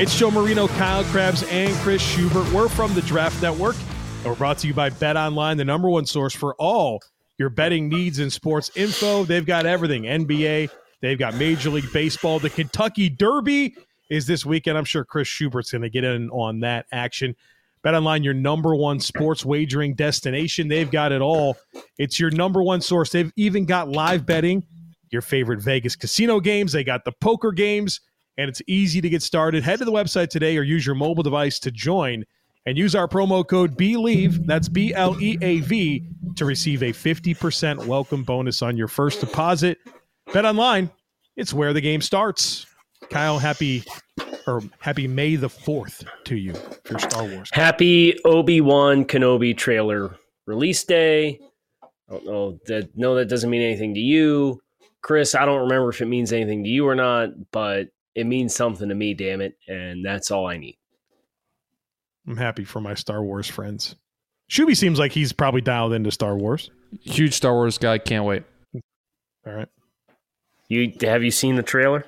It's Joe Marino, Kyle Crabbs, and Chris Schubert. We're from the Draft Network, and we're brought to you by Bet Online, the number one source for all your betting needs and sports info. They've got everything NBA, they've got Major League Baseball. The Kentucky Derby is this weekend. I'm sure Chris Schubert's going to get in on that action. Bet Online, your number one sports wagering destination. They've got it all. It's your number one source. They've even got live betting, your favorite Vegas casino games. They got the poker games, and it's easy to get started. Head to the website today or use your mobile device to join and use our promo code BLEAV, that's B L E A V, to receive a 50% welcome bonus on your first deposit. Bet Online, it's where the game starts. Kyle, happy or happy May the 4th to you for Star Wars. Happy Obi Wan Kenobi trailer release day. Oh, I don't know that. No, that doesn't mean anything to you, Chris. I don't remember if it means anything to you or not, but it means something to me. Damn it, and that's all I need. I'm happy for my Star Wars friends. Shuby seems like he's probably dialed into Star Wars. Huge Star Wars guy. Can't wait. All right. You have you seen the trailer?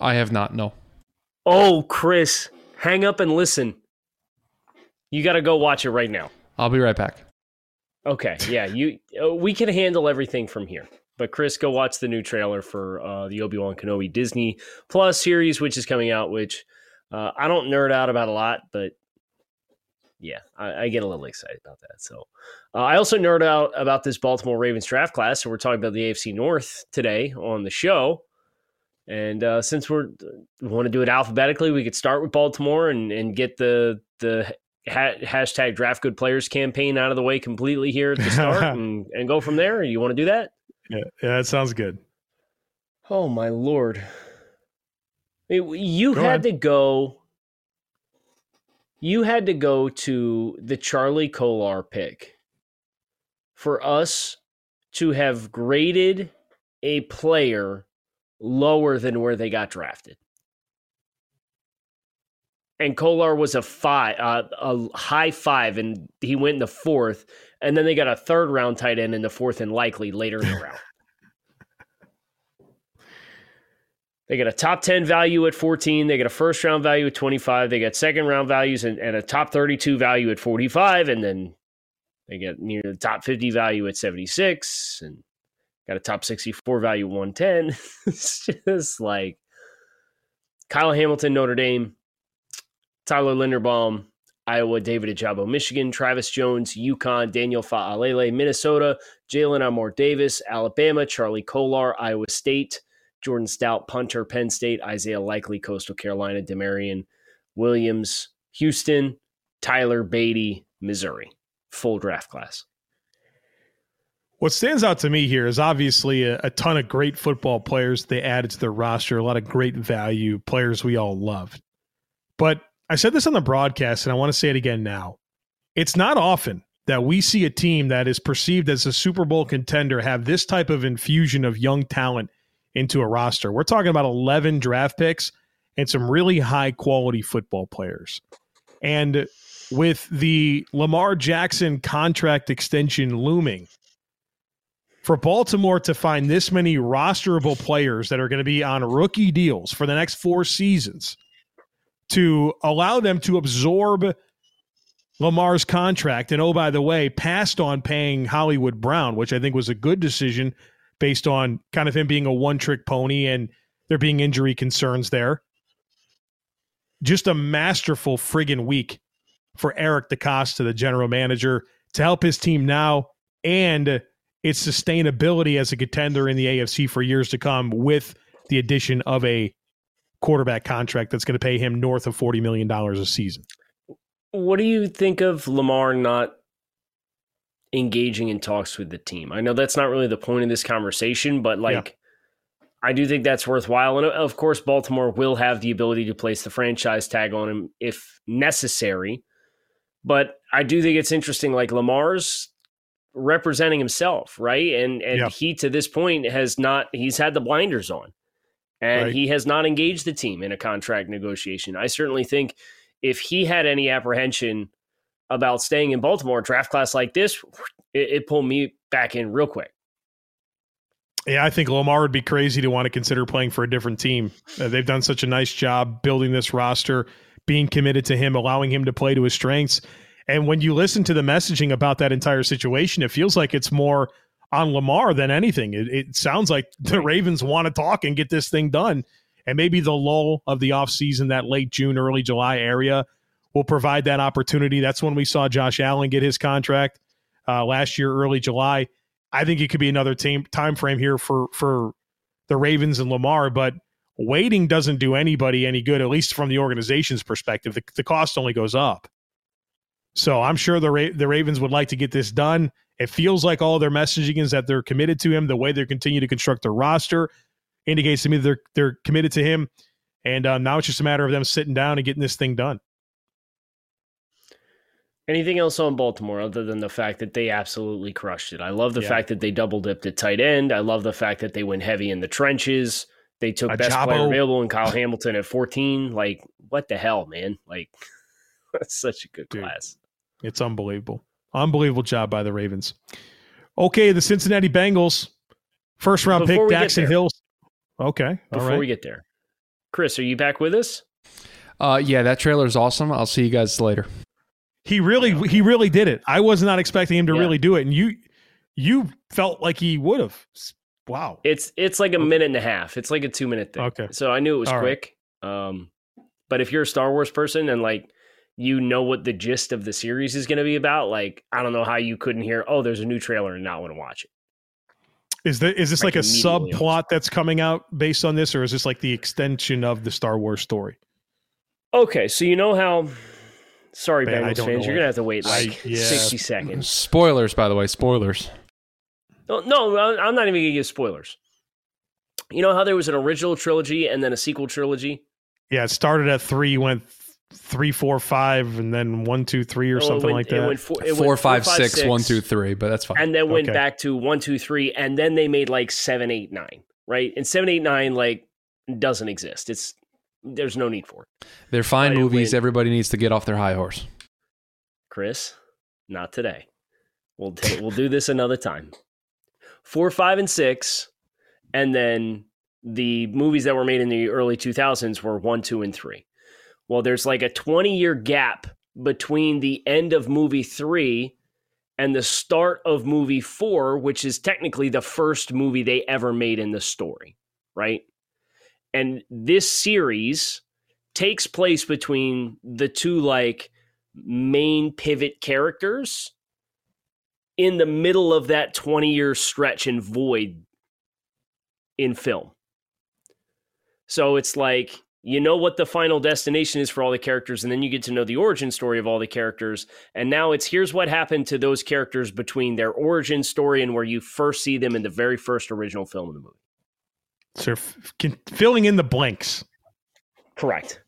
I have not. No. Oh, Chris, hang up and listen. You got to go watch it right now. I'll be right back. Okay, yeah, you uh, we can handle everything from here. But Chris, go watch the new trailer for uh, the Obi Wan Kenobi Disney Plus series, which is coming out. Which uh, I don't nerd out about a lot, but yeah, I, I get a little excited about that. So uh, I also nerd out about this Baltimore Ravens draft class. So we're talking about the AFC North today on the show. And uh, since we're we want to do it alphabetically, we could start with Baltimore and, and get the the ha- hashtag Draft Good Players campaign out of the way completely here at the start, and, and go from there. You want to do that? Yeah, yeah, that sounds good. Oh my lord! It, you Go had ahead. to go. You had to go to the Charlie Kolar pick for us to have graded a player lower than where they got drafted. And Kolar was a five, uh, a high five, and he went in the fourth. And then they got a third round tight end in the fourth, and likely later in the round. They get a top 10 value at 14. They get a first round value at 25. They get second round values and, and a top 32 value at 45. And then they get near the top 50 value at 76 and got a top 64 value 110. it's just like Kyle Hamilton, Notre Dame, Tyler Linderbaum, Iowa, David Ojabo, Michigan, Travis Jones, UConn, Daniel Fa'alele, Minnesota, Jalyn Armour-Davis, Alabama, Charlie Kolar, Iowa State, Jordan Stout, punter, Penn State, Isaiah Likely, Coastal Carolina, Damarion Williams, Houston, Tyler Badie, Missouri. Full draft class. What stands out to me here is obviously a, a ton of great football players they added to their roster, a lot of great value players we all loved. But I said this on the broadcast, and I want to say it again now. It's not often that we see a team that is perceived as a Super Bowl contender have this type of infusion of young talent into a roster. We're talking about 11 draft picks and some really high quality football players. And with the Lamar Jackson contract extension looming, for Baltimore to find this many rosterable players that are going to be on rookie deals for the next four seasons to allow them to absorb Lamar's contract. And oh by the way passed on paying Hollywood Brown which I think was a good decision based on kind of him being a one trick pony and there being injury concerns there. Just a masterful friggin' week for Eric DeCosta the general manager to help his team now and its sustainability as a contender in the AFC for years to come with the addition of a quarterback contract that's going to pay him north of $40 million a season. What do you think of Lamar not engaging in talks with the team? I know that's not really the point of this conversation, but like, I do think that's worthwhile. And of course, Baltimore will have the ability to place the franchise tag on him if necessary. But I do think it's interesting, like Lamar's representing himself, right? And and Yeah. he to this point has not he's had the blinders on. And Right. he has not engaged the team in a contract negotiation. I certainly think if he had any apprehension about staying in Baltimore, draft class like this, it, it pulled me back in real quick. Yeah, I think Lamar would be crazy to want to consider playing for a different team. Uh, they've done such a nice job building this roster, being committed to him, allowing him to play to his strengths. And when you listen to the messaging about that entire situation, it feels like it's more on Lamar than anything. It, it sounds like the Ravens want to talk and get this thing done. And maybe the lull of the offseason, that late June, early July area, will provide that opportunity. That's when we saw Josh Allen get his contract uh, last year, early July. I think it could be another team time frame here for for the Ravens and Lamar, but waiting doesn't do anybody any good, at least from the organization's perspective. The, the cost only goes up. So I'm sure the Ra- the Ravens would like to get this done. It feels like all their messaging is that they're committed to him. The way they continue to construct their roster indicates to me that they're they're committed to him. And uh, now it's just a matter of them sitting down and getting this thing done. Anything else on Baltimore other than the fact that they absolutely crushed it? I love the Yeah. fact that they double dipped at tight end. I love the fact that they went heavy in the trenches. They took best player available in Kyle Hamilton at 14. Like, what the hell, man? Like, that's such a good Dude. class. It's unbelievable. Unbelievable job by the Ravens. Okay, the Cincinnati Bengals. First round Before pick, we get Daxton Hills. Okay. All Before right. we get there, Chris, are you back with us? Uh, yeah, that trailer is awesome. I'll see you guys later. he really he really did it. I was not expecting him to Yeah. really do it. And you you felt like he would have. Wow. It's it's like a minute and a half. It's like a two minute thing. Okay. So I knew it was All right. quick. Um, but if you're a Star Wars person and like you know what the gist of the series is going to be about, like I don't know how you couldn't hear, oh, there's a new trailer and not want to watch it. Is there is this Like like, a immediately subplot that's coming out based on this, or is this like the extension of the Star Wars story? Okay, so you know how. Sorry, Man, I Bengals fans, you're gonna have to wait I- like yeah. 60 seconds. Spoilers, by the way. Spoilers. No, no, I- I'm not even gonna give spoilers. You know how there was an original trilogy and then a sequel trilogy. Yeah, it started at three, went three, four, five, and then one, two, three, or Oh, it something went- like it that. went four, it Four, went five, six, one, two, three. But that's fine. and then went Okay. back to one, two, three, and then they made like seven, eight, nine, right? And seven, eight, nine, like doesn't exist. It's there's no need for it, They're fine But movies. went- Everybody needs to get off their high horse. Chris. Not today. We'll ta- we'll do this another time. Four, five, and six, and then the movies that were made in the early 2000s were one, two, and three. Well, there's like a 20 year gap between the end of movie three and the start of movie four, which is technically the first movie they ever made in the story, right? And this series takes place between the two like main pivot characters in the middle of that 20 year stretch and void in film. So it's like you know what the final destination is for all the characters, and then you get to know the origin story of all the characters. And now it's here's what happened to those characters between their origin story and where you first see them in the very first original film of the movie. So f- can- filling in the blanks. Correct.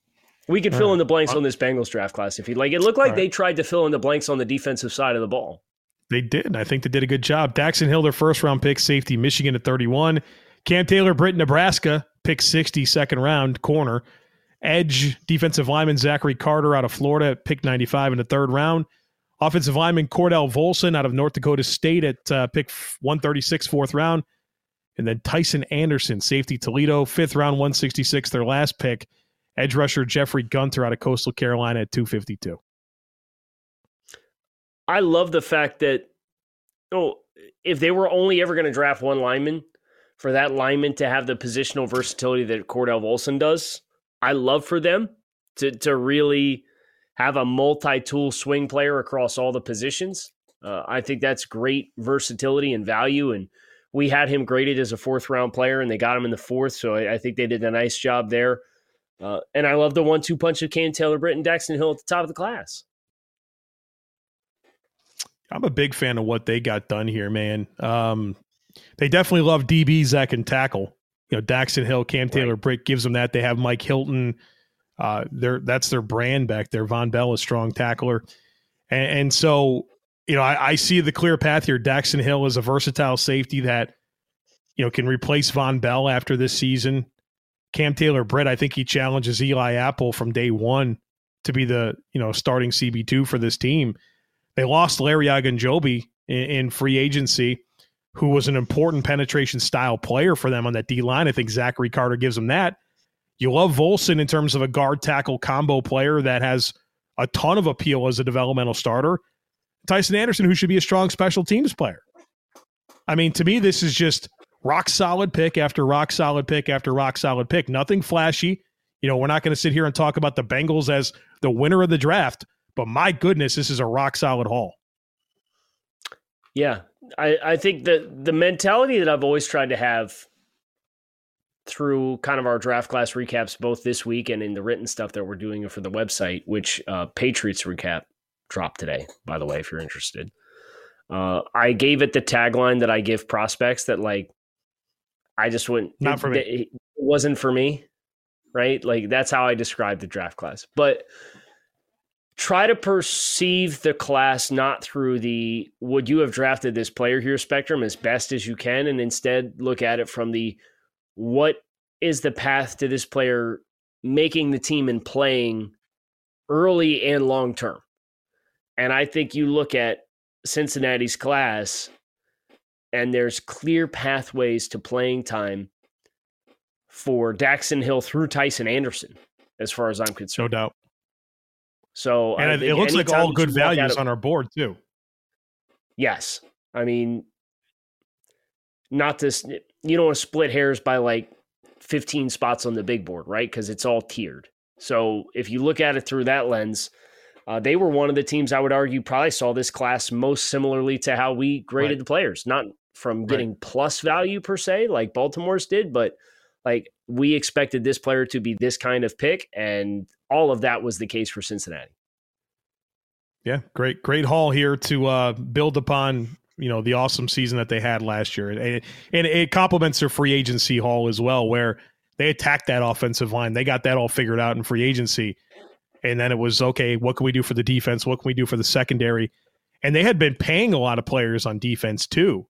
We could fill in the blanks on this Bengals draft class if you'd like. It looked like All right. they tried to fill in the blanks on the defensive side of the ball. They did. I think they did a good job. Daxton Hill, their first round pick, safety, Michigan at 31. Cam Taylor, Britt, Nebraska, pick 60, second round, corner. Edge, defensive lineman Zachary Carter out of Florida, at pick 95 in the third round. Offensive lineman Cordell Volson out of North Dakota State at uh, pick 136, fourth round. And then Tycen Anderson, safety Toledo, fifth round, 166, their last pick. Edge rusher Jeffrey Gunter out of Coastal Carolina at 252. I love the fact that oh, if they were only ever going to draft one lineman, for that lineman to have the positional versatility that Cordell Volson does, I love for them to to really have a multi-tool swing player across all the positions. Uh, I think that's great versatility and value. And we had him graded as a fourth round player, and they got him in the fourth. So I, I think they did a nice job there. Uh, and I love the one-two punch of Cam Taylor, and Daxton Hill at the top of the class. I'm a big fan of what they got done here, man. Um, they definitely love DBs that can tackle. you know, Daxton Hill, Cam Taylor right. Britt gives them that. They have Mike Hilton. Uh, they're, that's their brand back there. Vonn Bell, is a strong tackler. And, and so, you know, I, I, see the clear path here. Daxton Hill is a versatile safety that, you know, can replace Vonn Bell after this season. Cam Taylor Britt, I think he challenges Eli Apple from day one to be the, you know, starting CB2 for this team. They lost Larry Ogunjobi in, in free agency who was an important penetration style player for them on that D line. I think Zachary Carter gives them that. You love Volson in terms of a guard tackle combo player that has a ton of appeal as a developmental starter. Tycen Anderson, who should be a strong special teams player. I mean, to me, this is just rock solid pick after rock solid pick after rock solid pick. Nothing flashy. You know, we're not going to sit here and talk about the Bengals as the winner of the draft, but my goodness, this is a rock solid haul. Yeah, I, I think that the mentality that I've always tried to have through kind of our draft class recaps, both this week and in the written stuff that we're doing for the website, which uh, Patriots recap dropped today, by the way, if you're interested. Uh, I gave it the tagline that I give prospects that like I just wouldn't not it, for me. It wasn't for me, right? Like that's how I describe the draft class. But try to perceive the class not through the would you have drafted this player here spectrum as best as you can and instead look at it from the what is the path to this player making the team and playing early and long term? And i think you look at cincinnati's class and there's clear pathways to playing time for Daxton Hill through Tycen Anderson as far as i'm concerned. No doubt so and it looks like all good values it, on our board too. Yes, I mean, not this. You don't want to split hairs by like 15 spots on the big board, right? Because it's all tiered. So if you look at it through that lens, uh, they were one of the teams I would argue probably saw this class most similarly to how we graded right. the players, not from getting right. plus value per se, like Baltimore's did, but like we expected this player to be this kind of pick, and all of that was the case for Cincinnati. Yeah, great, great haul here to uh, build upon you know the awesome season that they had last year, and, and it complements their free agency haul as well, where they attacked that offensive line. They got that all figured out in free agency, and then it was okay. What can we do for the defense? What can we do for the secondary? And they had been paying a lot of players on defense too,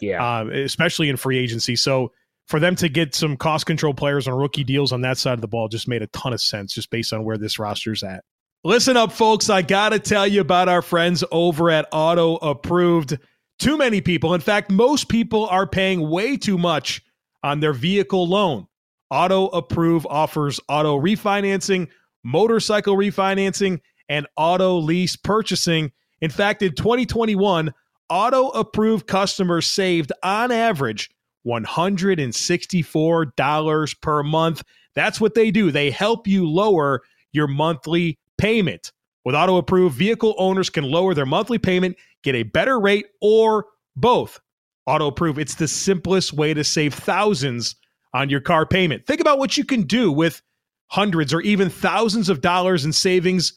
yeah, uh, especially in free agency. So for them to get some cost control players on rookie deals on that side of the ball just made a ton of sense just based on where this roster's at. Listen up, folks. I got to tell you about our friends over at Auto Approved. Too many people, in fact, most people are paying way too much on their vehicle loan. Auto Approve offers auto refinancing, motorcycle refinancing, and auto lease purchasing. In fact, in 2021, Auto Approved customers saved on average $164 per month. That's what they do. They help you lower your monthly payment. With auto approved, vehicle owners can lower their monthly payment, get a better rate, or both. Auto approve, it's the simplest way to save thousands on your car payment. Think about what you can do with hundreds or even thousands of dollars in savings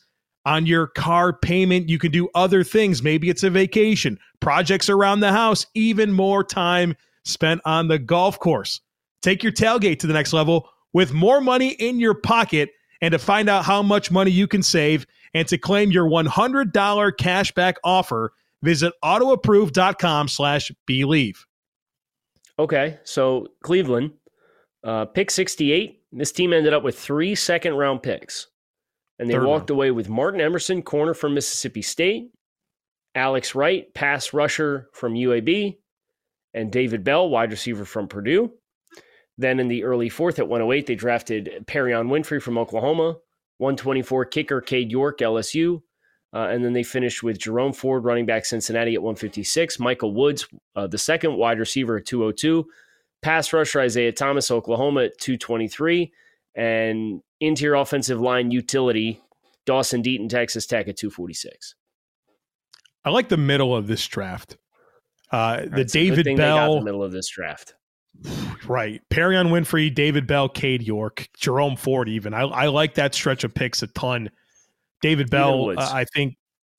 on your car payment. You can do other things. Maybe it's a vacation, projects around the house, even more time spent on the golf course. Take your tailgate to the next level with more money in your pocket. And to find out how much money you can save and to claim your $100 cashback offer, visit autoapprove.com slash bleav. Okay, so Cleveland, uh, pick 68. This team ended up with three second round picks. And they Third walked round. away with Martin Emerson, corner from Mississippi State, Alex Wright, pass rusher from UAB, and David Bell, wide receiver from Purdue. Then in the early fourth at 108, they drafted Perrion Winfrey from Oklahoma, 124 kicker Cade York, LSU. Uh, and then they finished with Jerome Ford, running back Cincinnati at 156, Michael Woods, uh, the second wide receiver at 202, pass rusher Isaiah Thomas, Oklahoma at 223, and interior offensive line utility Dawson Deaton, Texas Tech at 246. I like the middle of this draft. Uh, the David Bell, in the middle of this draft. Right. Perrion Winfrey, David Bell, Cade York, Jerome Ford, even. I, I like that stretch of picks a ton. David Bell, uh, I think.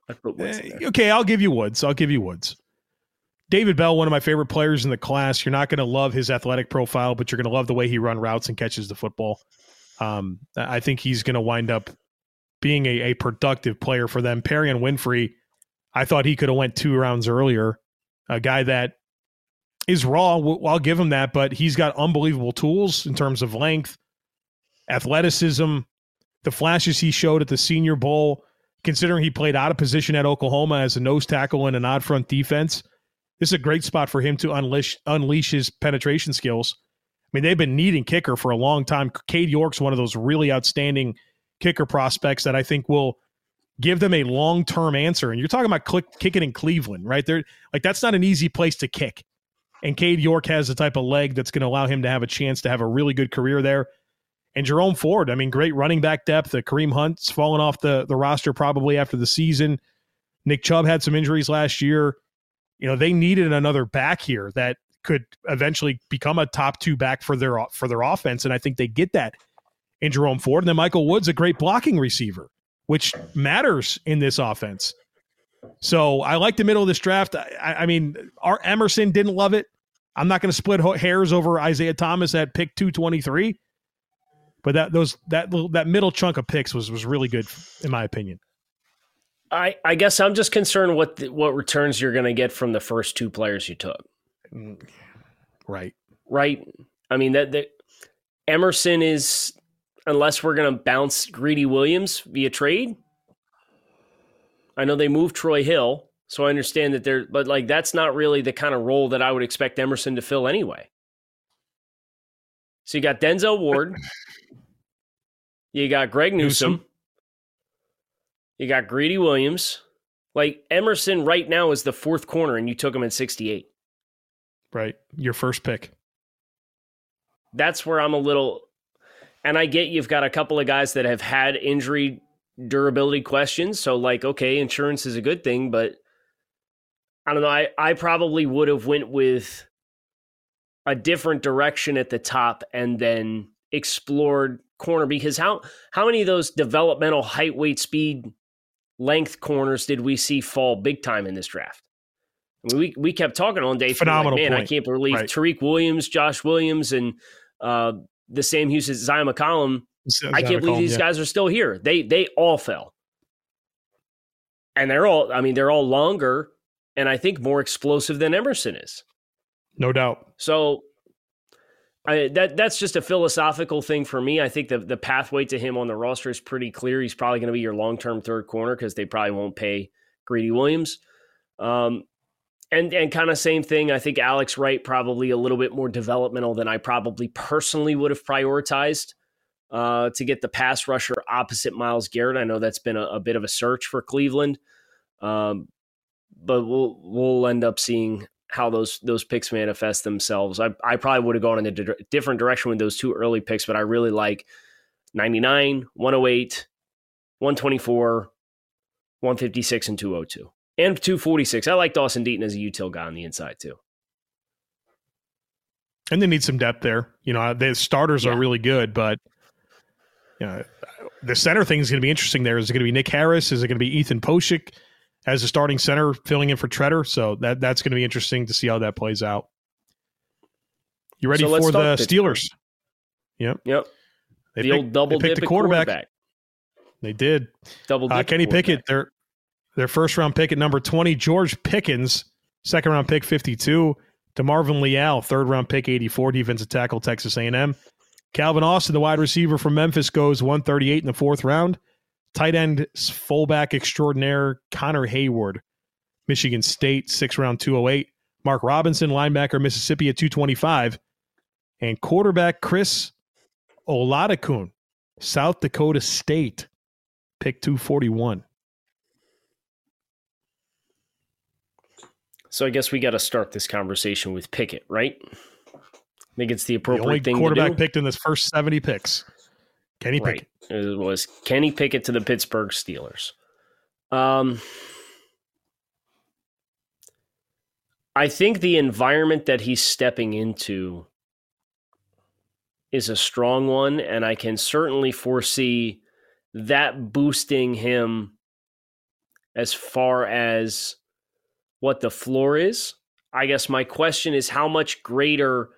I eh, okay, I'll give you Woods. I'll give you Woods. David Bell, one of my favorite players in the class. You're not going to love his athletic profile, but you're going to love the way he run routes and catches the football. Um, I think he's going to wind up being a, a productive player for them. Perrion Winfrey, I thought he could have went two rounds earlier. A guy that is raw. I'll give him that, but he's got unbelievable tools in terms of length, athleticism, the flashes he showed at the Senior Bowl. Considering he played out of position at Oklahoma as a nose tackle in an odd front defense, this is a great spot for him to unleash unleash his penetration skills. I mean, they've been needing kicker for a long time. Cade York's one of those really outstanding kicker prospects that I think will give them a long term answer. And you're talking about click, kicking in Cleveland, right? There, like that's not an easy place to kick. And Cade York has the type of leg that's going to allow him to have a chance to have a really good career there. And Jerome Ford, I mean, great running back depth. The Kareem Hunt's fallen off the, the roster probably after the season. Nick Chubb had some injuries last year. You know, they needed another back here that could eventually become a top two back for their for their offense. And I think they get that in Jerome Ford. And then Michael Wood's a great blocking receiver, which matters in this offense. So I like the middle of this draft. I, I mean, our Emerson didn't love it. I'm not going to split hairs over Isaiah Thomas at pick 223, but that those that that middle chunk of picks was was really good in my opinion. I I guess I'm just concerned what the, what returns you're going to get from the first two players you took. Mm, right. Right. I mean that that Emerson is unless we're going to bounce Greedy Williams via trade. I know they moved Troy Hill, so I understand that they're, but like that's not really the kind of role that I would expect Emerson to fill anyway. So you got Denzel Ward, you got Greg Newsom, Newsome. you got Greedy Williams. Like Emerson right now is the fourth corner, and you took him at 68. Right. Your first pick. That's where I'm a little and I get you've got a couple of guys that have had injury durability questions. So like, okay, insurance is a good thing, but I don't know. I, I probably would have went with a different direction at the top and then explored corner because how how many of those developmental height, weight, speed, length corners did we see fall big time in this draft? I mean, we we kept talking all day. Phenomenal. Like, Man, point. I can't believe right. Tariq Williams, Josh Williams, and uh, the Sam Houston, Zyon McCollum. I can't believe these yeah. guys are still here. They they all fell, and they're all. I mean, they're all longer, and I think more explosive than Emerson is. No doubt. So, I, that that's just a philosophical thing for me. I think the the pathway to him on the roster is pretty clear. He's probably going to be your long term third corner because they probably won't pay Greedy Williams. Um, and and kind of same thing. I think Alex Wright probably a little bit more developmental than I probably personally would have prioritized uh, to get the pass rusher opposite Myles Garrett. I know that's been a, a bit of a search for Cleveland, um, but we'll we'll end up seeing how those those picks manifest themselves. I I probably would have gone in a di- different direction with those two early picks, but I really like 99, 108, 124, 156, and 202 and 246. I like Dawson Deaton as a util guy on the inside too. And they need some depth there. You know, the starters yeah. are really good, but you know, the center thing is going to be interesting. There is it going to be Nick Harris? Is it going to be Ethan Pocic as a starting center filling in for Tretter? So that that's going to be interesting to see how that plays out. You ready so for the Steelers? Yep. Yep. They the picked, old double they picked the quarterback. quarterback. They did. Double uh, Kenny Pickett. They're their first round pick at number 20, George Pickens, second round pick 52. DeMarvin Leal, third round pick 84, defensive tackle, Texas A&M. Calvin Austin, the wide receiver from Memphis, goes 138 in the fourth round. Tight end fullback extraordinaire Connor Heyward, Michigan State, six round 208. Mark Robinson, linebacker, Mississippi at 225. And quarterback Chris Oladokun, South Dakota State, pick 241. So I guess we got to start this conversation with Pickett, right? I think it's the appropriate the only thing quarterback picked in this first 70 picks. Kenny right. Pickett. It was Kenny Pickett to the Pittsburgh Steelers. Um, I think the environment that he's stepping into is a strong one, and I can certainly foresee that boosting him as far as what the floor is. I guess my question is how much greater,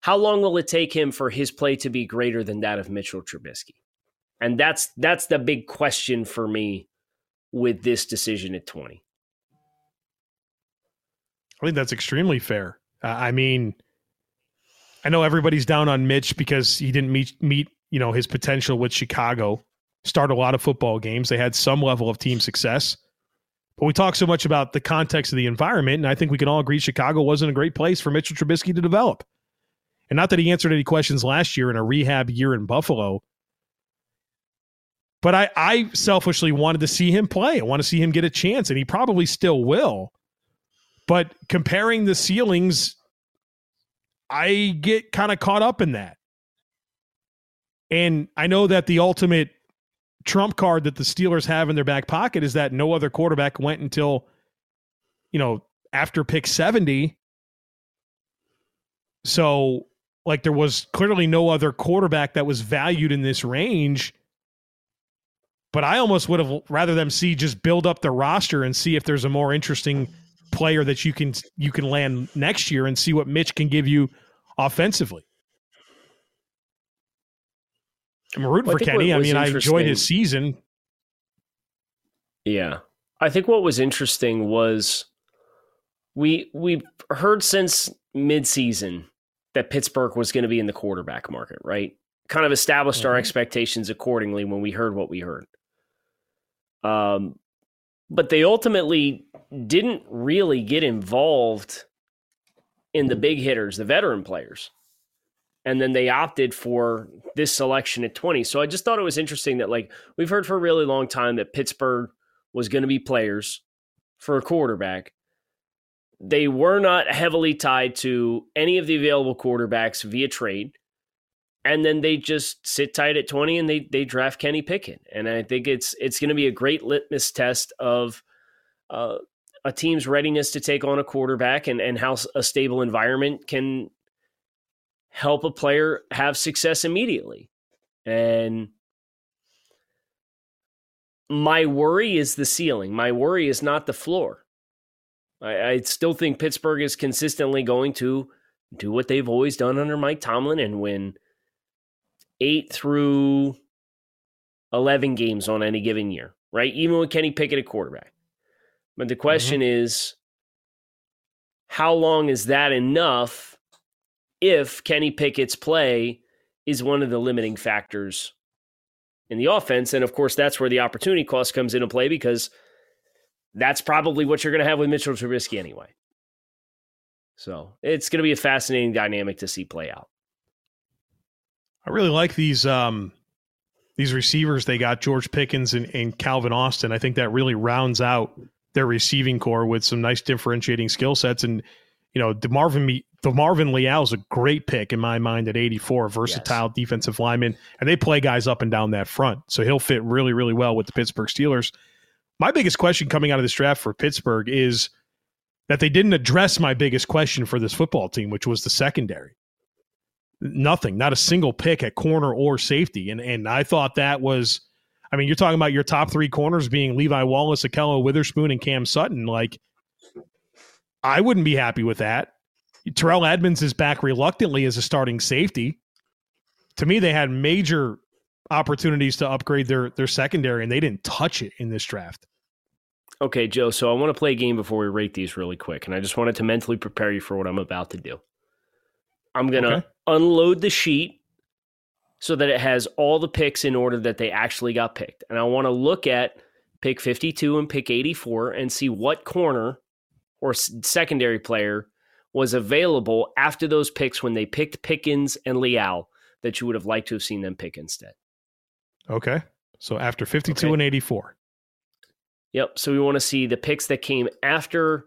how long will it take him for his play to be greater than that of Mitchell Trubisky? And that's that's the big question for me with this decision at 20. I think that's extremely fair. Uh, I mean, I know everybody's down on Mitch because he didn't meet meet you know his potential with Chicago. Start a lot of football games. They had some level of team success, but we talk so much about the context of the environment, and I think we can all agree Chicago wasn't a great place for Mitchell Trubisky to develop. And not that he answered any questions last year in a rehab year in Buffalo, but I, I selfishly wanted to see him play. I want to see him get a chance, and he probably still will. But comparing the ceilings, I get kind of caught up in that. And I know that the ultimate trump card that the Steelers have in their back pocket is that no other quarterback went until, you know, after pick 70. So, like, there was clearly no other quarterback that was valued in this range. But I almost would have rather them see just build up the roster and see if there's a more interesting player that you can you can land next year and see what Mitch can give you offensively. I'm rooting well, for Kenny. I mean, I enjoyed his season. Yeah. I think what was interesting was we we heard since midseason that Pittsburgh was going to be in the quarterback market, right? Kind of established mm-hmm. our expectations accordingly when we heard what we heard. Um, but they ultimately didn't really get involved in the big hitters, the veteran players. And then they opted for this selection at 20. So I just thought it was interesting that, like, we've heard for a really long time that Pittsburgh was going to be players for a quarterback. They were not heavily tied to any of the available quarterbacks via trade. And then they just sit tight at 20 and they they draft Kenny Pickett. And I think it's it's going to be a great litmus test of uh, a team's readiness to take on a quarterback and, and how a stable environment can help a player have success immediately. And my worry is the ceiling. My worry is not the floor. I, I, still think Pittsburgh is consistently going to do what they've always done under Mike Tomlin and win eight through 11 games on any given year, right? Even with Kenny Pickett at quarterback. But the question mm-hmm. is, how long is that enough if Kenny Pickett's play is one of the limiting factors in the offense? And of course, that's where the opportunity cost comes into play because that's probably what you're going to have with Mitchell Trubisky anyway. So it's going to be a fascinating dynamic to see play out. I really like these um, these receivers they got George Pickens and, and Calvin Austin. I think that really rounds out their receiving core with some nice differentiating skill sets. And, you know, DeMarvin, DeMarvin Leal is a great pick in my mind at 84, versatile yes. defensive lineman. And they play guys up and down that front. So he'll fit really, really well with the Pittsburgh Steelers. My biggest question coming out of this draft for Pittsburgh is that they didn't address my biggest question for this football team, which was the secondary. Nothing, not a single pick at corner or safety. And and I thought that was I mean, you're talking about your top three corners being Levi Wallace, Ahkello Witherspoon, and Cam Sutton. Like, I wouldn't be happy with that. Terrell Edmunds is back reluctantly as a starting safety. To me, they had major opportunities to upgrade their their secondary, and they didn't touch it in this draft. Okay, Joe. So I want to play a game before we rate these really quick, and I just wanted to mentally prepare you for what I'm about to do. I'm gonna okay. unload the sheet so that it has all the picks in order that they actually got picked. And I want to look at pick 52 and pick 84 and see what corner or secondary player was available after those picks when they picked Pickens and Leal that you would have liked to have seen them pick instead. Okay. So after 52 okay. and 84. Yep. So we want to see the picks that came after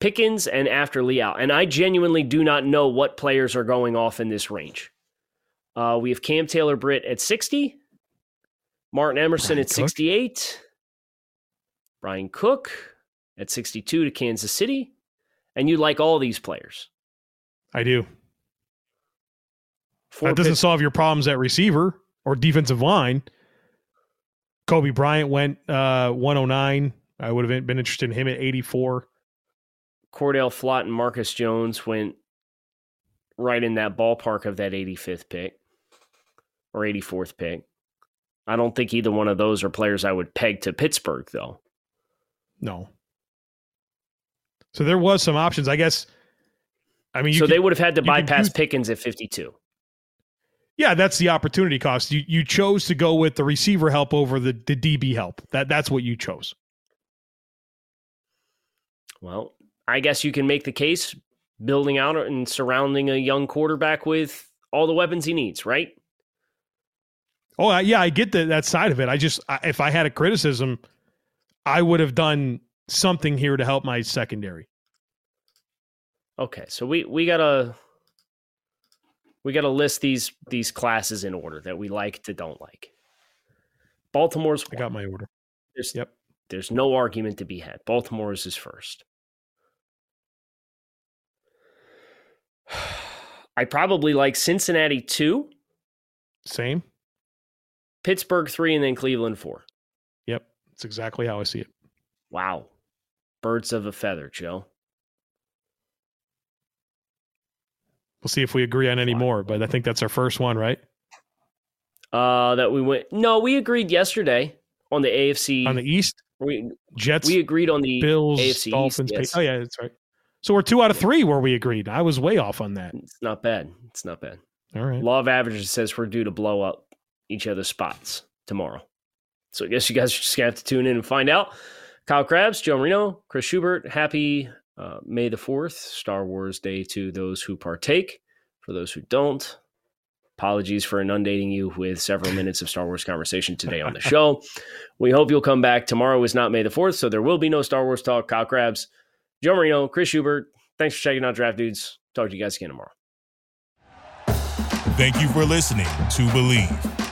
Pickens and after Leal. And I genuinely do not know what players are going off in this range. Uh, we have Cam Taylor Britt at 60, Martin Emerson Bryan at Cook. 68, Bryan Cook at 62 to Kansas City. And you like all these players. I do. Four that doesn't solve your problems at receiver or defensive line. Coby Bryant went uh, 109. I would have been interested in him at 84. Cordale Flott and Marcus Jones went right in that ballpark of that 85th pick or 84th pick. I don't think either one of those are players I would peg to Pittsburgh, though. No. So there was some options, I guess. I mean, so could, they would have had to bypass use, Pickens at 52. Yeah, that's the opportunity cost. You you chose to go with the receiver help over the, the DB help. That that's what you chose. Well, I guess you can make the case building out and surrounding a young quarterback with all the weapons he needs, right? Oh, yeah, I get the, that side of it. I just, if I had a criticism, I would have done something here to help my secondary. Okay, so we we gotta we gotta list these these classes in order that we like to don't like. Baltimore's. I got my order. There's, yep. There's no argument to be had. Baltimore's is first. I probably like Cincinnati two. Same. Pittsburgh three, and then Cleveland four. Yep, that's exactly how I see it. Wow, birds of a feather, Joe. We'll see if we agree on any more, but I think that's our first one, right? Uh, that we went. No, we agreed yesterday on the AFC on the East. We Jets. We agreed on the Bills, AFC Dolphins. East, yes. Oh yeah, that's right. So we're two out of three where we agreed. I was way off on that. It's not bad. It's not bad. All right. Law of averages says we're due to blow up each other's spots tomorrow. So I guess you guys are just gonna have to tune in and find out. Kyle Crabbs, Joe Marino, Chris Schubert, happy uh, May the 4th, Star Wars Day to those who partake. For those who don't, apologies for inundating you with several minutes of Star Wars conversation today on the show. We hope you'll come back. Tomorrow is not May the 4th, so there will be no Star Wars talk. Kyle Crabbs, Joe Marino, Chris Schubert, thanks for checking out Draft Dudes. Talk to you guys again tomorrow. Thank you for listening to Bleav.